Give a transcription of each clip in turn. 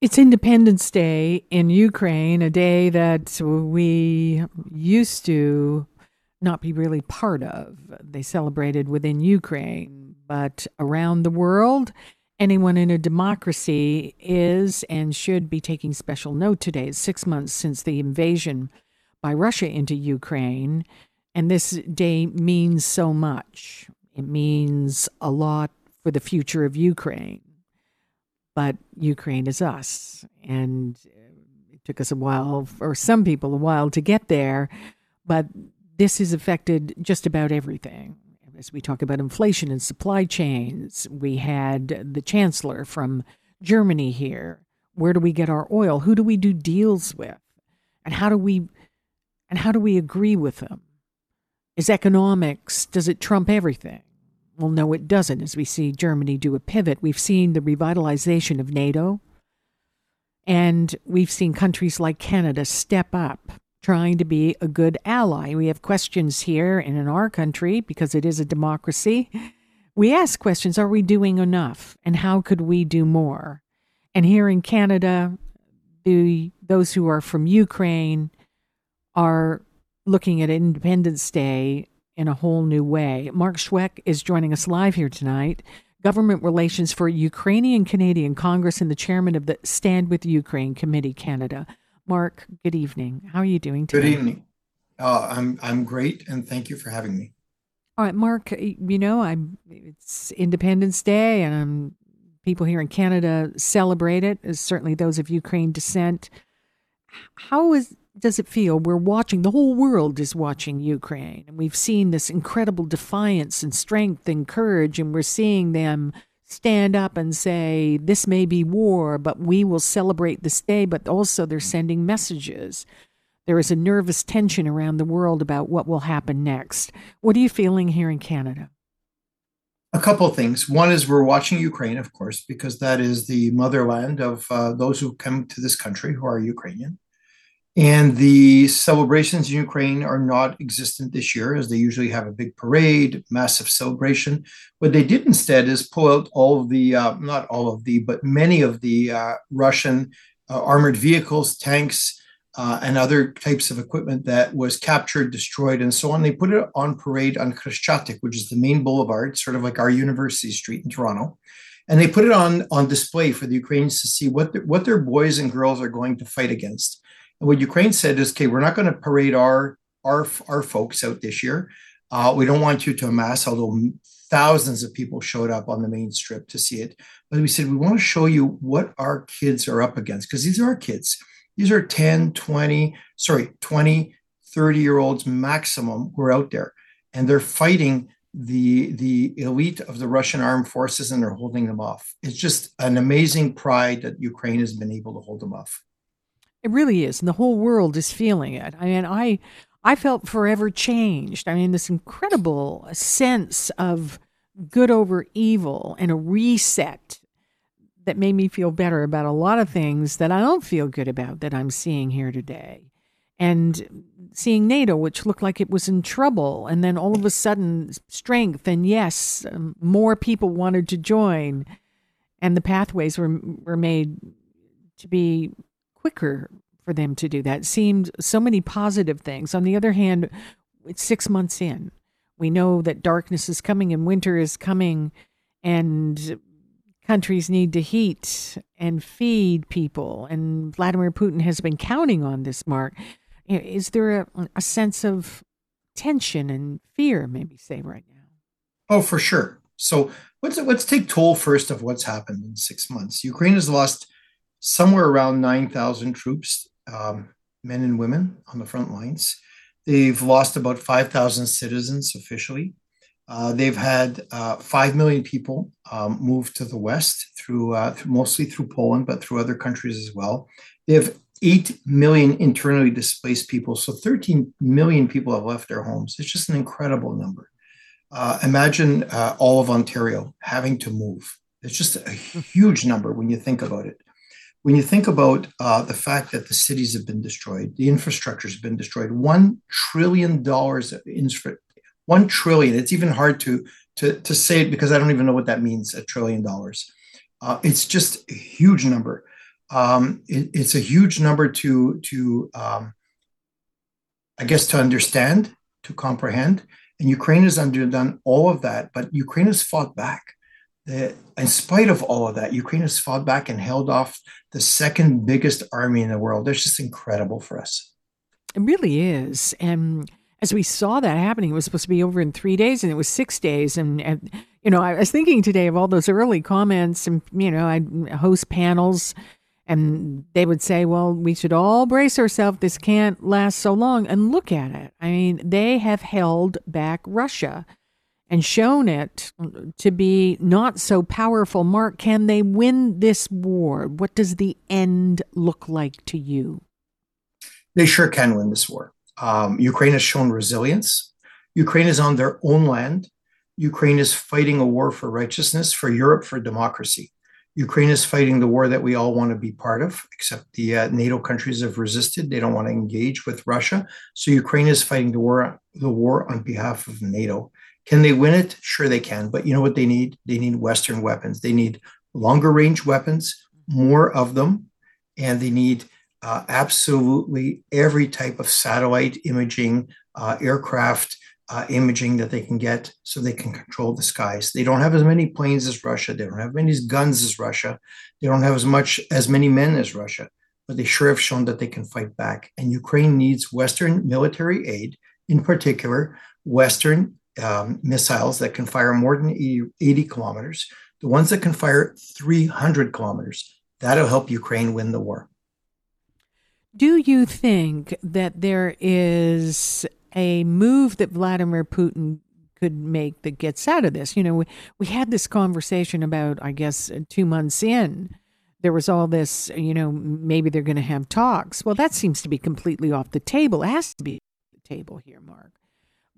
It's Independence Day in Ukraine, a day that we used to not be really part of. They celebrated within Ukraine, but around the world, anyone in a democracy is and should be taking special note today. It's six months since the invasion by Russia into Ukraine, and this day means so much. It means a lot for the future of Ukraine but Ukraine is us. And it took us a while, or some people a while, to get there. But this has affected just about everything. As we talk about inflation and supply chains, we had the chancellor from Germany here. Where do we get our oil? Who do we do deals with? And how do we and how do we agree with them? Is economics does it trump everything? Well, no, it doesn't, as we see Germany do a pivot. We've seen the revitalization of NATO, and we've seen countries like Canada step up, trying to be a good ally. We have questions here and in our country, because it is a democracy. We ask questions Are we doing enough? And how could we do more? And here in Canada, the, those who are from Ukraine are looking at Independence Day in a whole new way. Marc Shwec is joining us live here tonight. Government Relations for Ukrainian Canadian Congress and the chairman of the Stand with Ukraine Committee Canada. Marc, good evening. How are you doing today? Good evening. Uh, I'm I'm great, and thank you for having me. All right, Marc. You know, I'm. It's Independence Day, and I'm, people here in Canada celebrate it. Certainly, those of Ukraine descent. How is does it feel? We're watching, the whole world is watching Ukraine, and we've seen this incredible defiance and strength and courage, and we're seeing them stand up and say, This may be war, but we will celebrate this day. But also, they're sending messages. There is a nervous tension around the world about what will happen next. What are you feeling here in Canada? A couple of things. One is we're watching Ukraine, of course, because that is the motherland of uh, those who come to this country who are Ukrainian. And the celebrations in Ukraine are not existent this year, as they usually have a big parade, massive celebration. What they did instead is pull out all of the, uh, not all of the, but many of the uh, Russian uh, armored vehicles, tanks, uh, and other types of equipment that was captured, destroyed, and so on. They put it on parade on Khreshchatyk, which is the main boulevard, sort of like our University Street in Toronto. And they put it on, on display for the Ukrainians to see what, the, what their boys and girls are going to fight against. And what Ukraine said is, okay, we're not going to parade our our our folks out this year. Uh, we don't want you to amass, although thousands of people showed up on the main strip to see it. But we said we want to show you what our kids are up against because these are our kids. These are 10, 20, sorry, 20, 30 year olds maximum who are out there. And they're fighting the the elite of the Russian armed forces and they're holding them off. It's just an amazing pride that Ukraine has been able to hold them off. It really is, and the whole world is feeling it. I mean, I I felt forever changed. I mean, this incredible sense of good over evil and a reset that made me feel better about a lot of things that I don't feel good about that I'm seeing here today. And seeing NATO, which looked like it was in trouble, and then all of a sudden, strength, and yes, um, more people wanted to join, and the pathways were were made to be quicker for them to do that. Seemed so many positive things. On the other hand, it's six months in. We know that darkness is coming and winter is coming, and countries need to heat and feed people. And Vladimir Putin has been counting on this, Marc. Is there a, a sense of tension and fear, maybe say right now? Oh, for sure. So let's let's take toll first of what's happened in six months. Ukraine has lost somewhere around 9,000 troops, um, men and women on the front lines. They've lost about 5,000 citizens officially. Uh, they've had uh, 5 million people um, move to the West through, uh, through, mostly through Poland, but through other countries as well. They have 8 million internally displaced people. So 13 million people have left their homes. It's just an incredible number. Uh, imagine uh, all of Ontario having to move. It's just a huge number when you think about it when you think about uh, the fact that the cities have been destroyed, the infrastructure has been destroyed, one trillion dollars of infra, one trillion. It's even hard to to to say it because I don't even know what that means. A trillion dollars. Uh, it's just a huge number. Um, it, it's a huge number to to um, I guess to understand, to comprehend. And Ukraine has underdone all of that, but Ukraine has fought back. The, in spite of all of that, Ukraine has fought back and held off the second biggest army in the world. That's just incredible for us. It really is. And as we saw that happening, it was supposed to be over in three days, and it was six days. And, and you know, I was thinking today of all those early comments, and you know, I host panels, and they would say, "Well, we should all brace ourselves. This can't last so long." And look at it. I mean, they have held back Russia and shown it to be not so powerful. Marc, can they win this war? What does the end look like to you? They sure can win this war. Um, Ukraine has shown resilience. Ukraine is on their own land. Ukraine is fighting a war for righteousness, for Europe, for democracy. Ukraine is fighting the war that we all want to be part of, except the uh, NATO countries have resisted. They don't want to engage with Russia. So Ukraine is fighting the war, the war on behalf of NATO. Can they win it? Sure, they can. But you know what they need? They need Western weapons. They need longer range weapons, more of them, and they need uh, absolutely every type of satellite imaging, uh, aircraft uh, imaging that they can get so they can control the skies. They don't have as many planes as Russia. They don't have as many guns as Russia. They don't have as much as many men as Russia, but they sure have shown that they can fight back. And Ukraine needs Western military aid, in particular, Western um, missiles that can fire more than 80, 80 kilometers, the ones that can fire 300 kilometers. That'll help Ukraine win the war. Do you think that there is a move that Vladimir Putin could make that gets out of this? You know, we, we had this conversation about, I guess, two months in. There was all this, you know, maybe they're going to have talks. Well, that seems to be completely off the table. It has to be the table here, Marc.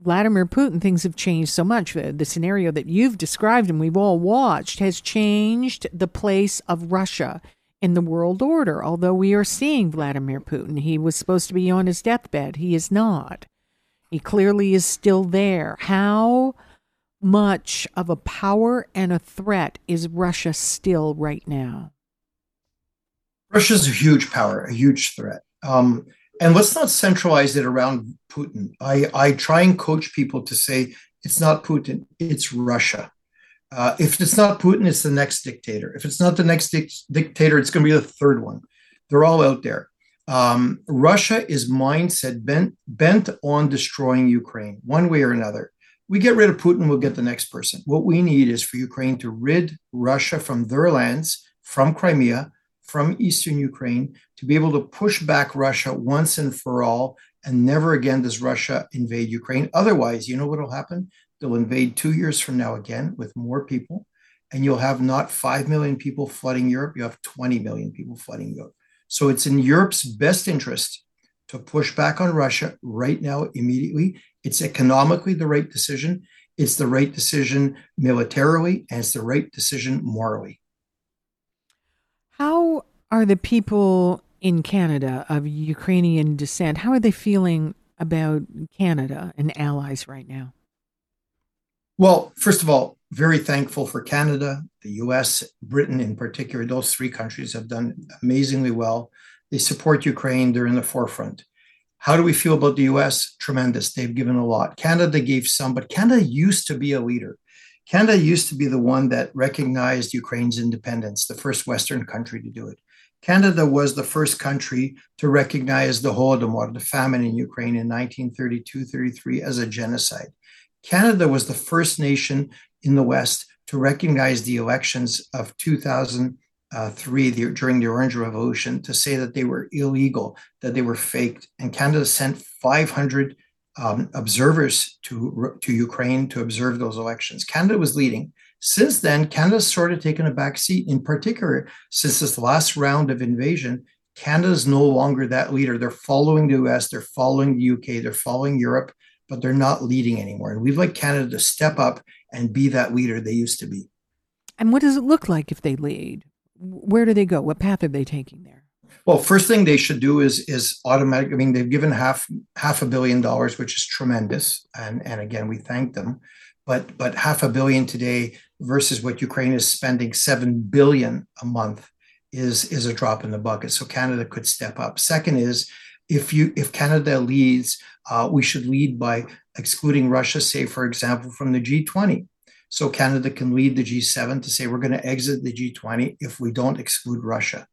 Vladimir Putin, things have changed so much. The, the scenario that you've described and we've all watched has changed the place of Russia in the world order. Although we are seeing Vladimir Putin, he was supposed to be on his deathbed. He is not. He clearly is still there. How much of a power and a threat is Russia still right now? Russia's a huge power, a huge threat. Um, and let's not centralize it around Putin. I, I try and coach people to say it's not Putin, it's Russia. Uh, if it's not Putin, it's the next dictator. If it's not the next dic- dictator, it's going to be the third one. They're all out there. Um, Russia is mindset bent bent on destroying Ukraine one way or another. We get rid of Putin, we'll get the next person. What we need is for Ukraine to rid Russia from their lands, from Crimea, from eastern Ukraine, to be able to push back Russia once and for all. And never again does Russia invade Ukraine. Otherwise, you know what will happen? They'll invade two years from now again with more people. And you'll have not 5 million people flooding Europe, you have 20 million people flooding Europe. So it's in Europe's best interest to push back on Russia right now, immediately. It's economically the right decision. It's the right decision militarily, and it's the right decision morally. How are the people in Canada of Ukrainian descent? How are they feeling about Canada and allies right now? Well, first of all, very thankful for Canada, the US, Britain in particular. Those three countries have done amazingly well. They support Ukraine, they're in the forefront. How do we feel about the US? Tremendous. They've given a lot. Canada gave some, but Canada used to be a leader. Canada used to be the one that recognized Ukraine's independence, the first Western country to do it. Canada was the first country to recognize the Holodomor, the famine in Ukraine in 1932 33, as a genocide. Canada was the first nation in the West to recognize the elections of 2003 the, during the Orange Revolution to say that they were illegal, that they were faked. And Canada sent 500 um, observers to, to Ukraine to observe those elections. Canada was leading. Since then, Canada's sort of taken a back seat, in particular, since this last round of invasion. Canada's no longer that leader. They're following the US, they're following the UK, they're following Europe, but they're not leading anymore. And we'd like Canada to step up and be that leader they used to be. And what does it look like if they lead? Where do they go? What path are they taking there? Well, first thing they should do is is automatic. I mean, they've given half half a billion dollars, which is tremendous, and and again we thank them. But but half a billion today versus what Ukraine is spending seven billion a month is is a drop in the bucket. So Canada could step up. Second is if you if Canada leads, uh, we should lead by excluding Russia, say for example, from the G20. So Canada can lead the G7 to say we're going to exit the G20 if we don't exclude Russia.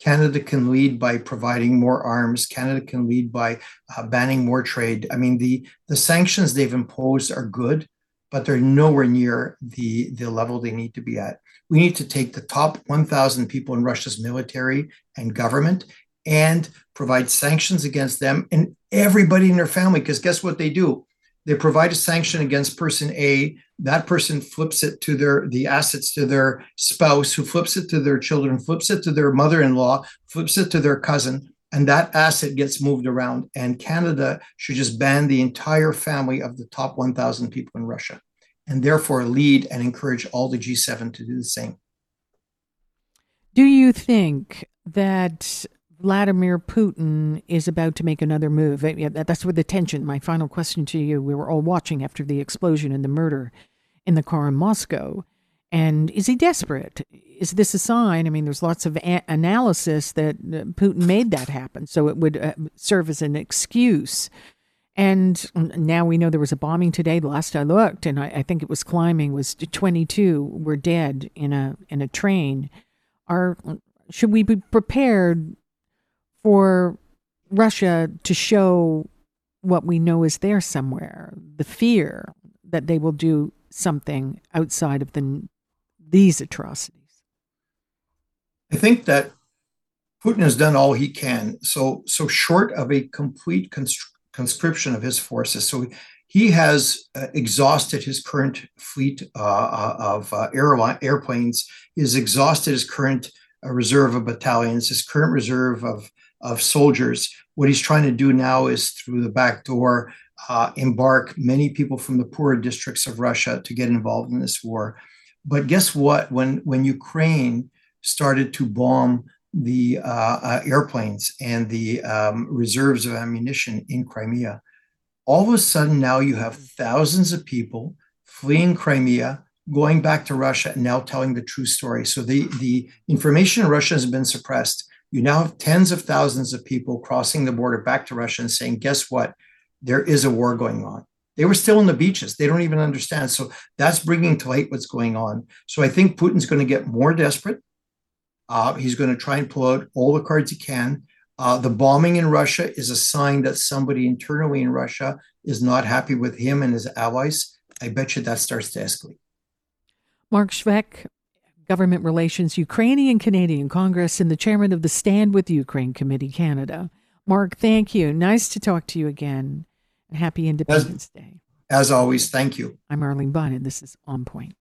Canada can lead by providing more arms. Canada can lead by uh, banning more trade. I mean, the the sanctions they've imposed are good, but they're nowhere near the the level they need to be at. We need to take the top 1,000 people in Russia's military and government and provide sanctions against them and everybody in their family. Because guess what they do? They provide a sanction against person A. That person flips it to their the assets to their spouse, who flips it to their children, flips it to their mother-in-law, flips it to their cousin, and that asset gets moved around. And Canada should just ban the entire family of the top 1,000 people in Russia, and therefore lead and encourage all the G7 to do the same. Do you think that Vladimir Putin is about to make another move. That's where the tension. My final question to you: We were all watching after the explosion and the murder in the car in Moscow, and is he desperate? Is this a sign? I mean, there's lots of a- analysis that Putin made that happen, so it would uh, serve as an excuse. And now we know there was a bombing today. The last I looked, and I, I think it was climbing, was 22 were dead in a in a train. Are should we be prepared for Russia to show what we know is there somewhere, the fear that they will do something outside of the, these atrocities? I think that Putin has done all he can. So, so short of a complete conscription of his forces, so he has uh, exhausted his current fleet uh, uh of uh, airline, airplanes. He has exhausted his current uh, reserve of battalions, his current reserve of of soldiers. What he's trying to do now is through the back door uh, embark many people from the poorer districts of Russia to get involved in this war. But guess what? When when Ukraine started to bomb the uh, uh, airplanes and the um, reserves of ammunition in Crimea, all of a sudden now you have thousands of people fleeing Crimea, going back to Russia, and now telling the true story. So the the information in Russia has been suppressed you now have tens of thousands of people crossing the border back to Russia and saying, guess what? There is a war going on. They were still on the beaches. They don't even understand. So that's bringing to light what's going on. So I think Putin's going to get more desperate. Uh, he's going to try and pull out all the cards he can. Uh, the bombing in Russia is a sign that somebody internally in Russia is not happy with him and his allies. I bet you that starts to escalate. Marc Shwec, Government Relations Ukrainian Canadian Congress and the chairman of the Stand with Ukraine Committee Canada. Marc, thank you. Nice to talk to you again. And happy Independence as, Day. As always, thank you. I'm Arlene Bynon, and this is On Point.